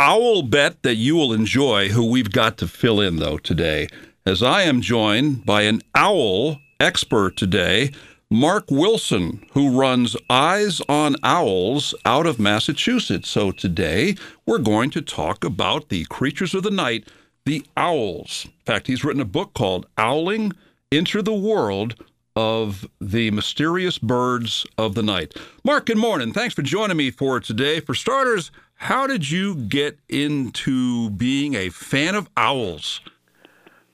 owl bet that you will enjoy who we've got to fill in, though, today, as I am joined by an owl expert today. Mark Wilson, who runs Eyes on Owls out of Massachusetts. So today we're going to talk about the creatures of the night, the owls. In fact, he's written a book called Owling Enter the World of the Mysterious Birds of the Night. Mark, good morning. Thanks for joining me for today. For starters, how did you get into being a fan of owls?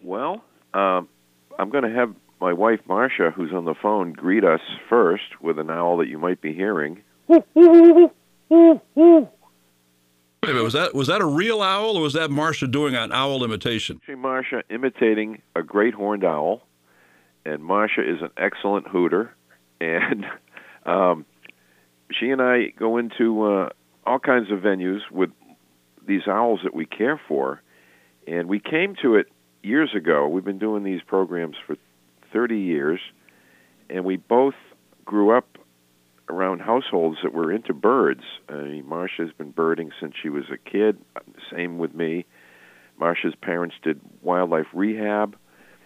Well, uh, I'm going to have my wife Marcia, who's on the phone, greet us first with an owl that you might be hearing. Wait a minute, was that was that a real owl or was that Marcia doing an owl imitation? Marcia imitating a great horned owl, and Marcia is an excellent hooter, and um, she and I go into uh, all kinds of venues with these owls that we care for, and we came to it years ago. We've been doing these programs for 30 years, and we both grew up around households that were into birds. Uh, I mean, Marcia's been birding since she was a kid. Same with me. Marcia's parents did wildlife rehab,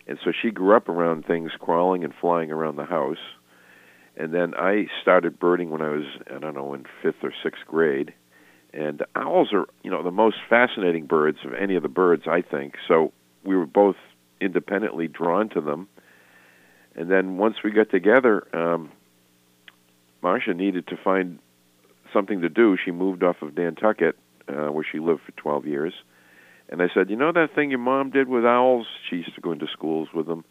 and so she grew up around things crawling and flying around the house. And then I started birding when I was, I don't know, in fifth or sixth grade. And owls are, you know, the most fascinating birds of any of the birds, I think. So we were both independently drawn to them and then once we got together, um, Marcia needed to find something to do. She moved off of Nantucket, uh, where she lived for 12 years. And I said, You know that thing your mom did with owls? She used to go into schools with them.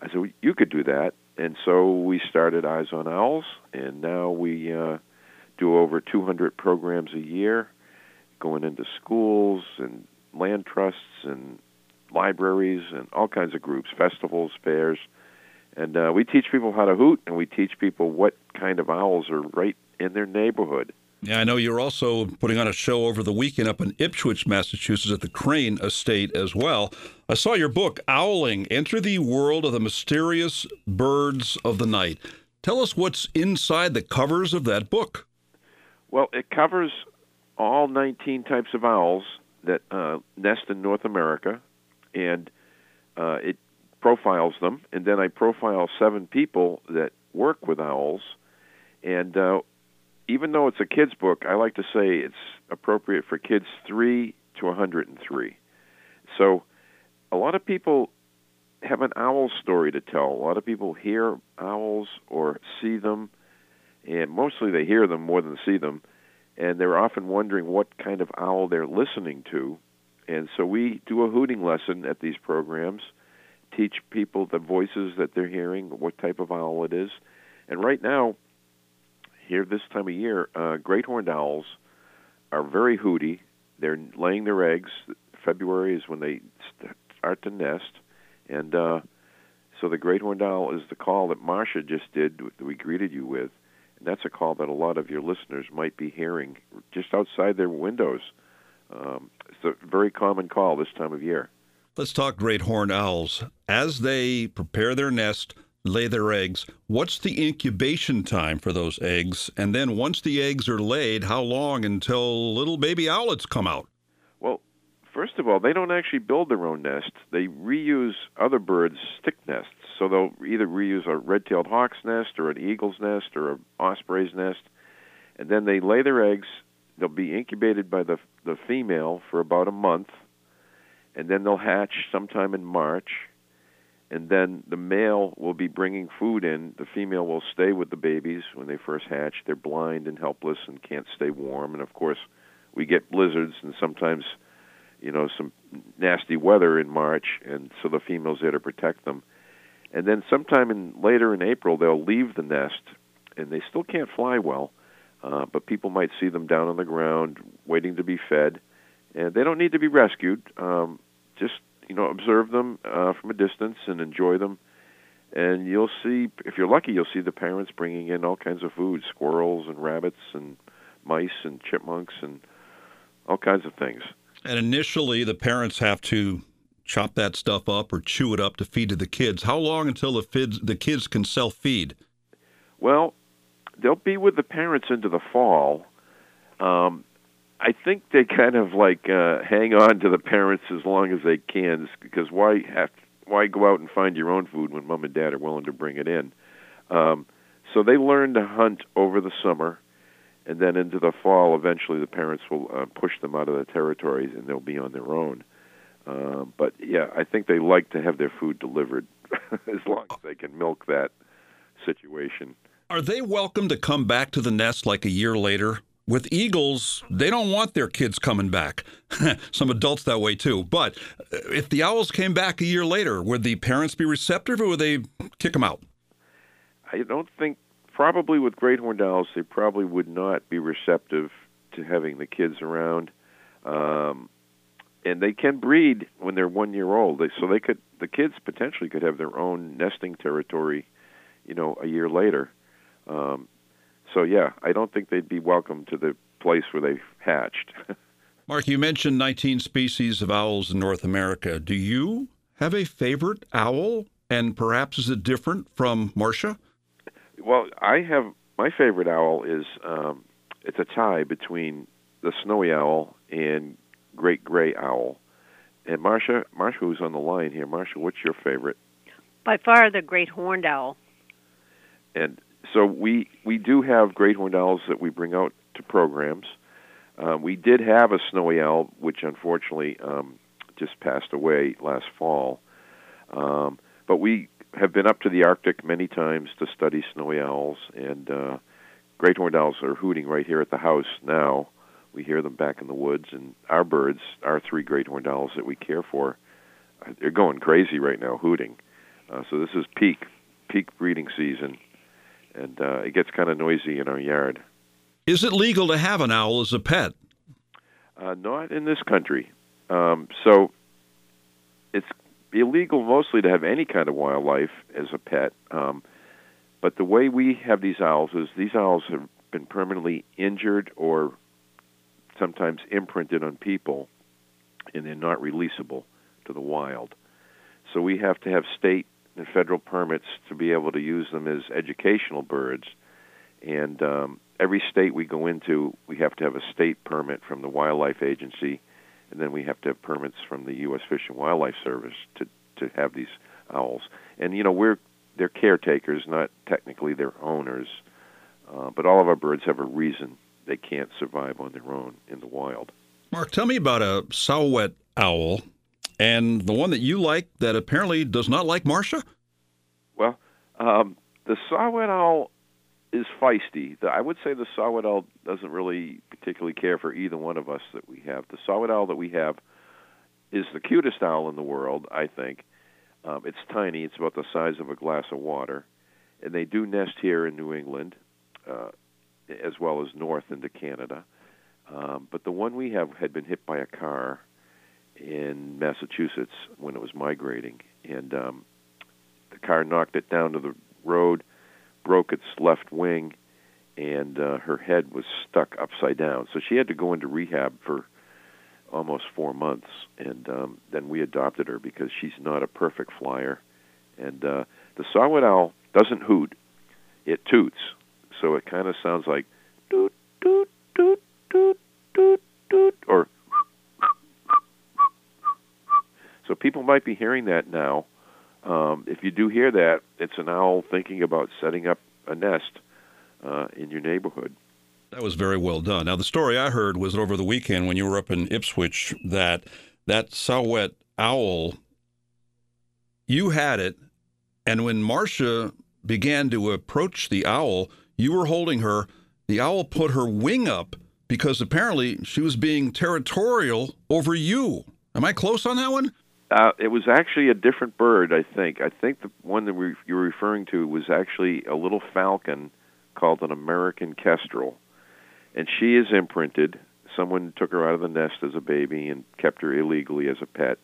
I said, well, You could do that. And so we started Eyes on Owls, and now we uh, do over 200 programs a year, going into schools and land trusts and libraries and all kinds of groups, festivals, fairs. And uh, we teach people how to hoot, and we teach people what kind of owls are right in their neighborhood. Yeah, I know you're also putting on a show over the weekend up in Ipswich, Massachusetts at the Crane Estate as well. I saw your book, Owling Enter the World of the Mysterious Birds of the Night. Tell us what's inside the covers of that book. Well, it covers all 19 types of owls that uh, nest in North America, and uh, it profiles them, and then I profile seven people that work with owls. And uh, even though it's a kid's book, I like to say it's appropriate for kids three to 103. So a lot of people have an owl story to tell. A lot of people hear owls or see them, and mostly they hear them more than see them. And they're often wondering what kind of owl they're listening to. And so we do a hooting lesson at these programs teach people the voices that they're hearing, what type of owl it is. And right now, here this time of year, uh, great horned owls are very hooty. They're laying their eggs. February is when they start to nest, and uh, so the great horned owl is the call that Marcia just did that we greeted you with, and that's a call that a lot of your listeners might be hearing just outside their windows. Um, it's a very common call this time of year. Let's talk great horned owls. As they prepare their nest, lay their eggs, what's the incubation time for those eggs? And then once the eggs are laid, how long until little baby owlets come out? Well, first of all, they don't actually build their own nest. They reuse other birds' stick nests. So they'll either reuse a red-tailed hawk's nest or an eagle's nest or an osprey's nest, and then they lay their eggs. They'll be incubated by the the female for about a month, and then they'll hatch sometime in March. And then the male will be bringing food in. The female will stay with the babies when they first hatch. They're blind and helpless and can't stay warm. And of course, we get blizzards and sometimes, you know, some nasty weather in March, and so the female's there to protect them. And then sometime in later in April, they'll leave the nest, and they still can't fly well, uh, but people might see them down on the ground waiting to be fed and they don't need to be rescued. Um, just you know, observe them uh, from a distance and enjoy them. And you'll see, if you're lucky, you'll see the parents bringing in all kinds of food: squirrels and rabbits and mice and chipmunks and all kinds of things. And initially, the parents have to chop that stuff up or chew it up to feed to the kids. How long until the kids the kids can self feed? Well, they'll be with the parents into the fall. Um, I think they kind of like uh, hang on to the parents as long as they can, because why have why go out and find your own food when mom and dad are willing to bring it in? Um, so they learn to hunt over the summer, and then into the fall. Eventually, the parents will uh, push them out of the territories, and they'll be on their own. Um, but yeah, I think they like to have their food delivered as long as they can milk that situation. Are they welcome to come back to the nest like a year later? With eagles, they don't want their kids coming back. Some adults that way too. But uh, if the owls came back a year later, would the parents be receptive or would they kick them out? I don't think, probably with great horned owls, they probably would not be receptive to having the kids around. Um, and they can breed when they're one year old. They, so they could, the kids potentially could have their own nesting territory, you know, a year later. Um, so yeah, I don't think they'd be welcome to the place where they hatched. Mark, you mentioned 19 species of owls in North America. Do you have a favorite owl, and perhaps is it different from Marcia? Well, I have my favorite owl is um, it's a tie between the snowy owl and great gray owl. And Marcia, Marcia, who's on the line here, Marcia, what's your favorite? By far, the great horned owl. And so we we do have great horned owls that we bring out to programs. Um, we did have a snowy owl, which unfortunately um, just passed away last fall. Um, but we have been up to the Arctic many times to study snowy owls, and uh, great horned owls are hooting right here at the house now. We hear them back in the woods, and our birds, our three great horned owls that we care for, uh, they're going crazy right now, hooting. Uh, so this is peak peak breeding season, and uh, it gets kind of noisy in our yard. Is it legal to have an owl as a pet? Uh, not in this country. Um, so it's illegal mostly to have any kind of wildlife as a pet. Um, but the way we have these owls is these owls have been permanently injured or sometimes imprinted on people, and they're not releasable to the wild. So we have to have state and federal permits to be able to use them as educational birds. And um, every state we go into, we have to have a state permit from the Wildlife Agency, and then we have to have permits from the U.S. Fish and Wildlife Service to to have these owls. And you know, we're they're caretakers, not technically their owners. Uh, but all of our birds have a reason they can't survive on their own in the wild. Mark, tell me about a saw-whet owl and the one that you like that apparently does not like Marcia. Well, um, the saw-whet owl is feisty. The, I would say the saw-whet owl doesn't really particularly care for either one of us that we have. The saw-whet owl that we have is the cutest owl in the world, I think. Um, it's tiny; it's about the size of a glass of water, and they do nest here in New England, uh, as well as north into Canada. Um, but the one we have had been hit by a car in Massachusetts when it was migrating, and um, the car knocked it down to the road, broke its left wing, and uh, her head was stuck upside down. So she had to go into rehab for almost four months, and um, then we adopted her because she's not a perfect flyer. And uh, the saw-whet owl doesn't hoot; it toots. So it kind of sounds like doot doot doot doot doot doot, or people might be hearing that now. Um, if you do hear that, it's an owl thinking about setting up a nest uh, in your neighborhood. That was very well done. Now, the story I heard was over the weekend when you were up in Ipswich that that saw-whet owl, you had it, and when Marcia began to approach the owl, you were holding her. The owl put her wing up because apparently she was being territorial over you. Am I close on that one? Uh, it was actually a different bird, I think. I think the one that we, you were referring to was actually a little falcon called an American kestrel and she is imprinted. Someone took her out of the nest as a baby and kept her illegally as a pet,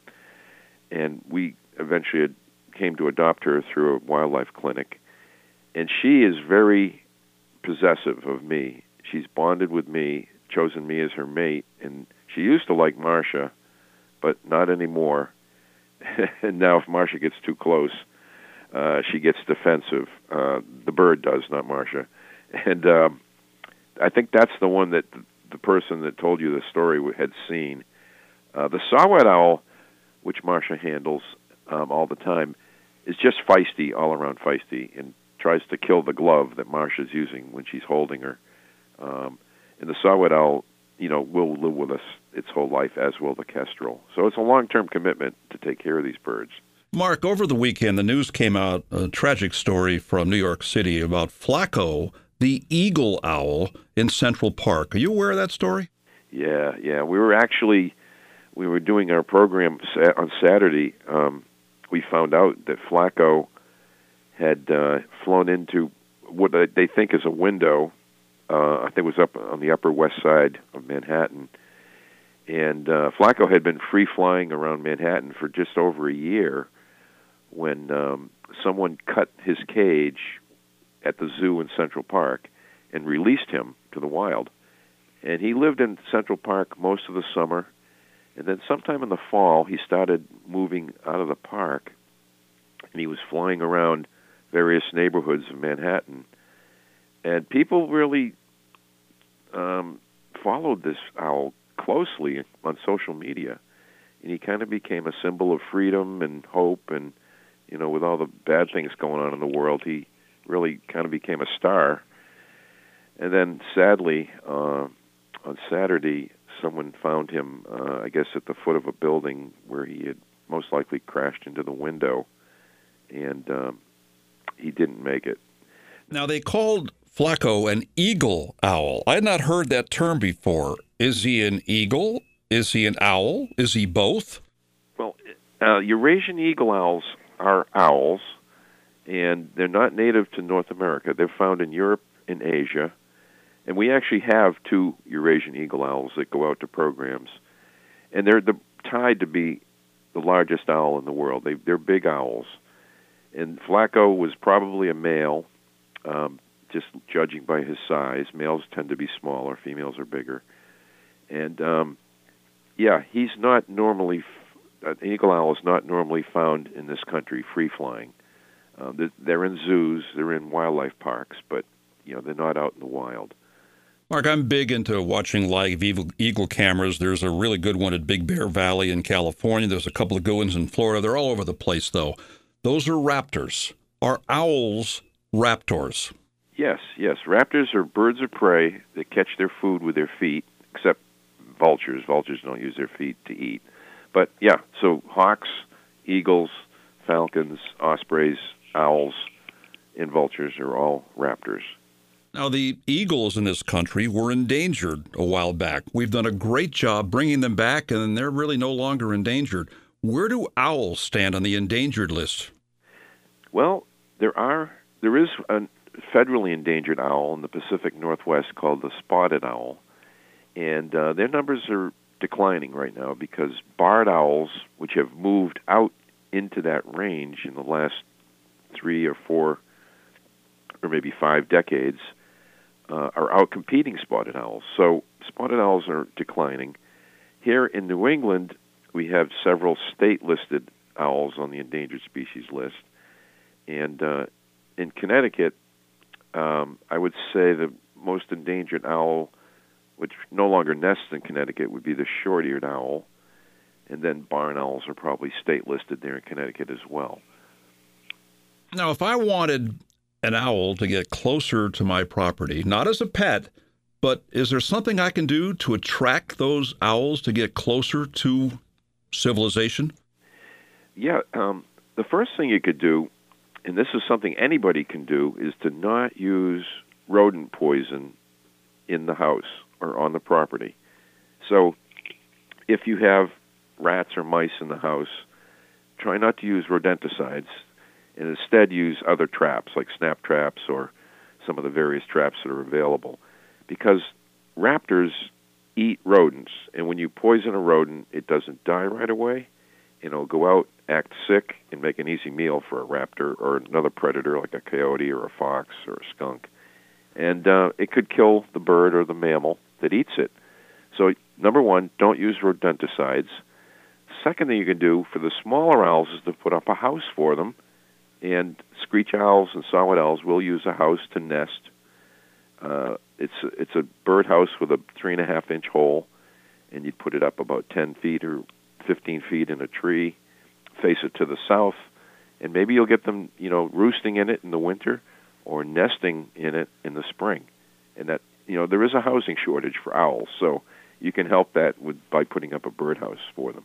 and we eventually came to adopt her through a wildlife clinic. And she is very possessive of me. She's bonded with me, chosen me as her mate, and she used to like Marcia, but not anymore. And now, if Marcia gets too close, uh, she gets defensive. Uh, the bird does, not Marcia. And um, I think that's the one that the person that told you the story had seen. Uh, the saw-whet owl, which Marcia handles um, all the time, is just feisty, all around feisty, and tries to kill the glove that Marcia's using when she's holding her. Um, and the saw-whet owl, you know, will live with us its whole life, as will the kestrel. So it's a long-term commitment to take care of these birds. Mark, over the weekend, the news came out a tragic story from New York City about Flaco, the eagle owl in Central Park. Are you aware of that story? Yeah, yeah. We were actually we were doing our program on Saturday. Um, we found out that Flaco had uh, flown into what they think is a window. Uh, I think it was up on the Upper West Side of Manhattan, and uh, Flaco had been free flying around Manhattan for just over a year when um, someone cut his cage at the zoo in Central Park and released him to the wild. And he lived in Central Park most of the summer. And then sometime in the fall, he started moving out of the park and he was flying around various neighborhoods of Manhattan. And people really um, followed this owl closely on social media. And he kind of became a symbol of freedom and hope and you know, with all the bad things going on in the world, he really kind of became a star. And then, sadly, uh, on Saturday, someone found him, uh, I guess, at the foot of a building where he had most likely crashed into the window, and um, he didn't make it. Now, they called Flaco an eagle owl. I had not heard that term before. Is he an eagle? Is he an owl? Is he both? Well, uh, Eurasian eagle owls are owls, and they're not native to North America. They're found in Europe and Asia. And we actually have two Eurasian eagle owls that go out to programs. And they're the, tied to be the largest owl in the world. They, they're big owls. And Flaco was probably a male, um, just judging by his size. Males tend to be smaller, females are bigger. And um, yeah, he's not normally an eagle owl is not normally found in this country free flying. Uh, they're in zoos, they're in wildlife parks, but you know they're not out in the wild. Mark, I'm big into watching live eagle cameras. There's a really good one at Big Bear Valley in California. There's a couple of good ones in Florida. They're all over the place, though. Those are raptors. Are owls raptors? Yes, yes. Raptors are birds of prey that catch their food with their feet, except vultures. Vultures don't use their feet to eat. But yeah, so hawks, eagles, falcons, ospreys, owls, and vultures are all raptors. Now, the eagles in this country were endangered a while back. We've done a great job bringing them back, and they're really no longer endangered. Where do owls stand on the endangered list? Well, there are there is a federally endangered owl in the Pacific Northwest called the spotted owl, and uh, their numbers are declining right now because barred owls, which have moved out into that range in the last three or four or maybe five decades, uh, are out competing spotted owls. So spotted owls are declining. Here in New England, we have several state listed owls on the endangered species list. And uh, in Connecticut, um, I would say the most endangered owl which no longer nests in Connecticut, would be the short-eared owl, and then barn owls are probably state listed there in Connecticut as well. Now, if I wanted an owl to get closer to my property, not as a pet, but is there something I can do to attract those owls to get closer to civilization? Yeah, um, the first thing you could do, and this is something anybody can do, is to not use rodent poison in the house or on the property. So if you have rats or mice in the house, try not to use rodenticides and instead use other traps like snap traps or some of the various traps that are available because raptors eat rodents and when you poison a rodent it doesn't die right away and it'll go out act sick and make an easy meal for a raptor or another predator like a coyote or a fox or a skunk and uh, it could kill the bird or the mammal that eats it. So, number one, don't use rodenticides. Second thing you can do for the smaller owls is to put up a house for them. And screech owls and saw-whet owls will use a house to nest. Uh, it's it's a birdhouse with a three and a half inch hole, and you'd put it up about ten feet or fifteen feet in a tree, face it to the south, and maybe you'll get them, you know, roosting in it in the winter, or nesting in it in the spring, and that you know there is a housing shortage for owls, so you can help that with by putting up a birdhouse for them.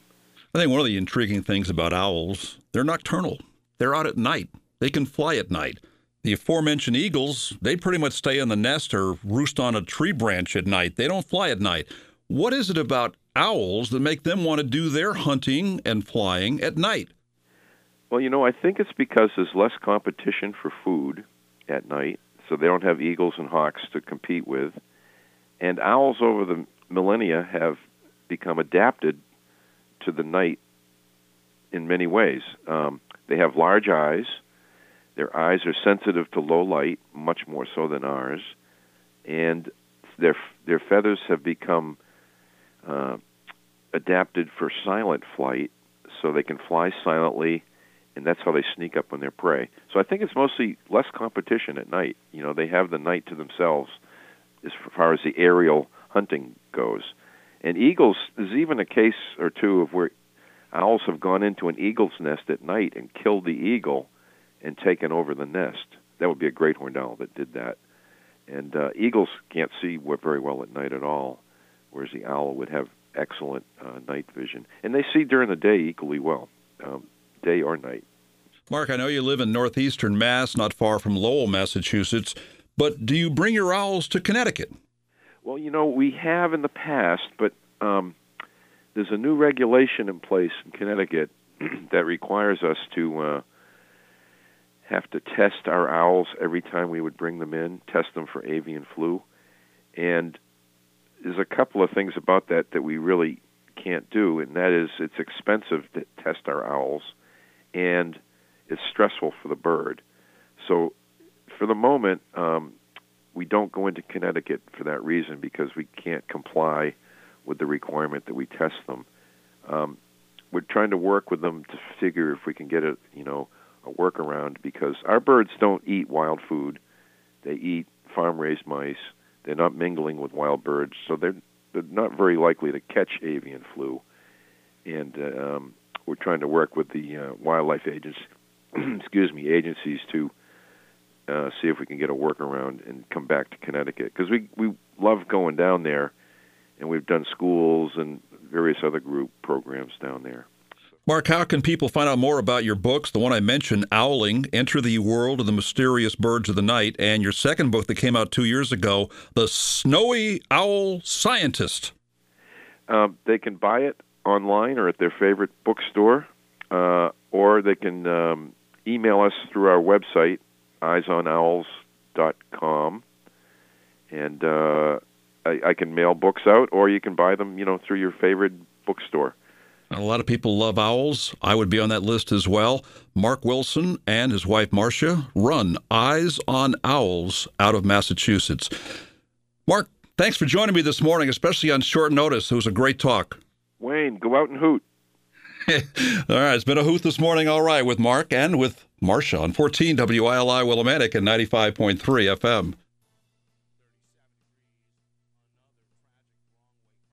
I think one of the intriguing things about owls, they're nocturnal. They're out at night. They can fly at night. The aforementioned eagles, they pretty much stay in the nest or roost on a tree branch at night. They don't fly at night. What is it about owls that make them want to do their hunting and flying at night? Well, you know, I think it's because there's less competition for food at night, so they don't have eagles and hawks to compete with. And owls over the millennia have become adapted to the night in many ways. Um, they have large eyes. Their eyes are sensitive to low light, much more so than ours, and their their feathers have become uh, adapted for silent flight, so they can fly silently, and that's how they sneak up on their prey. So I think it's mostly less competition at night. You know, they have the night to themselves as far as the aerial hunting goes. And eagles, there's even a case or two of where owls have gone into an eagle's nest at night and killed the eagle and taken over the nest. That would be a great horned owl that did that. And uh, eagles can't see very well at night at all, whereas the owl would have excellent uh, night vision. And they see during the day equally well, um, day or night. Mark, I know you live in northeastern Mass, not far from Lowell, Massachusetts, but do you bring your owls to Connecticut? Well, you know, we have in the past, but um, there's a new regulation in place in Connecticut that requires us to uh, have to test our owls every time we would bring them in, test them for avian flu. And there's a couple of things about that that we really can't do, and that is it's expensive to test our owls, and it's stressful for the bird. So, for the moment, um, we don't go into Connecticut for that reason because we can't comply with the requirement that we test them. Um, we're trying to work with them to figure if we can get a you know a workaround because our birds don't eat wild food; they eat farm-raised mice. They're not mingling with wild birds, so they're they're not very likely to catch avian flu. And uh, um, we're trying to work with the uh, wildlife agents, excuse me, agencies to uh, see if we can get a workaround and come back to Connecticut because we we love going down there, and we've done schools and various other group programs down there. Mark, how can people find out more about your books? The one I mentioned, Owling, Enter the World of the Mysterious Birds of the Night, and your second book that came out two years ago, The Snowy Owl Scientist. Um, they can buy it online or at their favorite bookstore, uh, or they can um, email us through our website, eyesonowls.com, and uh, I, I can mail books out, or you can buy them, you know, through your favorite bookstore. A lot of people love owls. I would be on that list as well. Mark Wilson and his wife Marcia run Eyes on Owls out of Massachusetts. Mark, thanks for joining me this morning, especially on short notice. It was a great talk. Wayne, go out and hoot. all right, it's been a hoot this morning, all right, with Mark and with Marcia on 14 WILI Willimantic and 95.3 FM.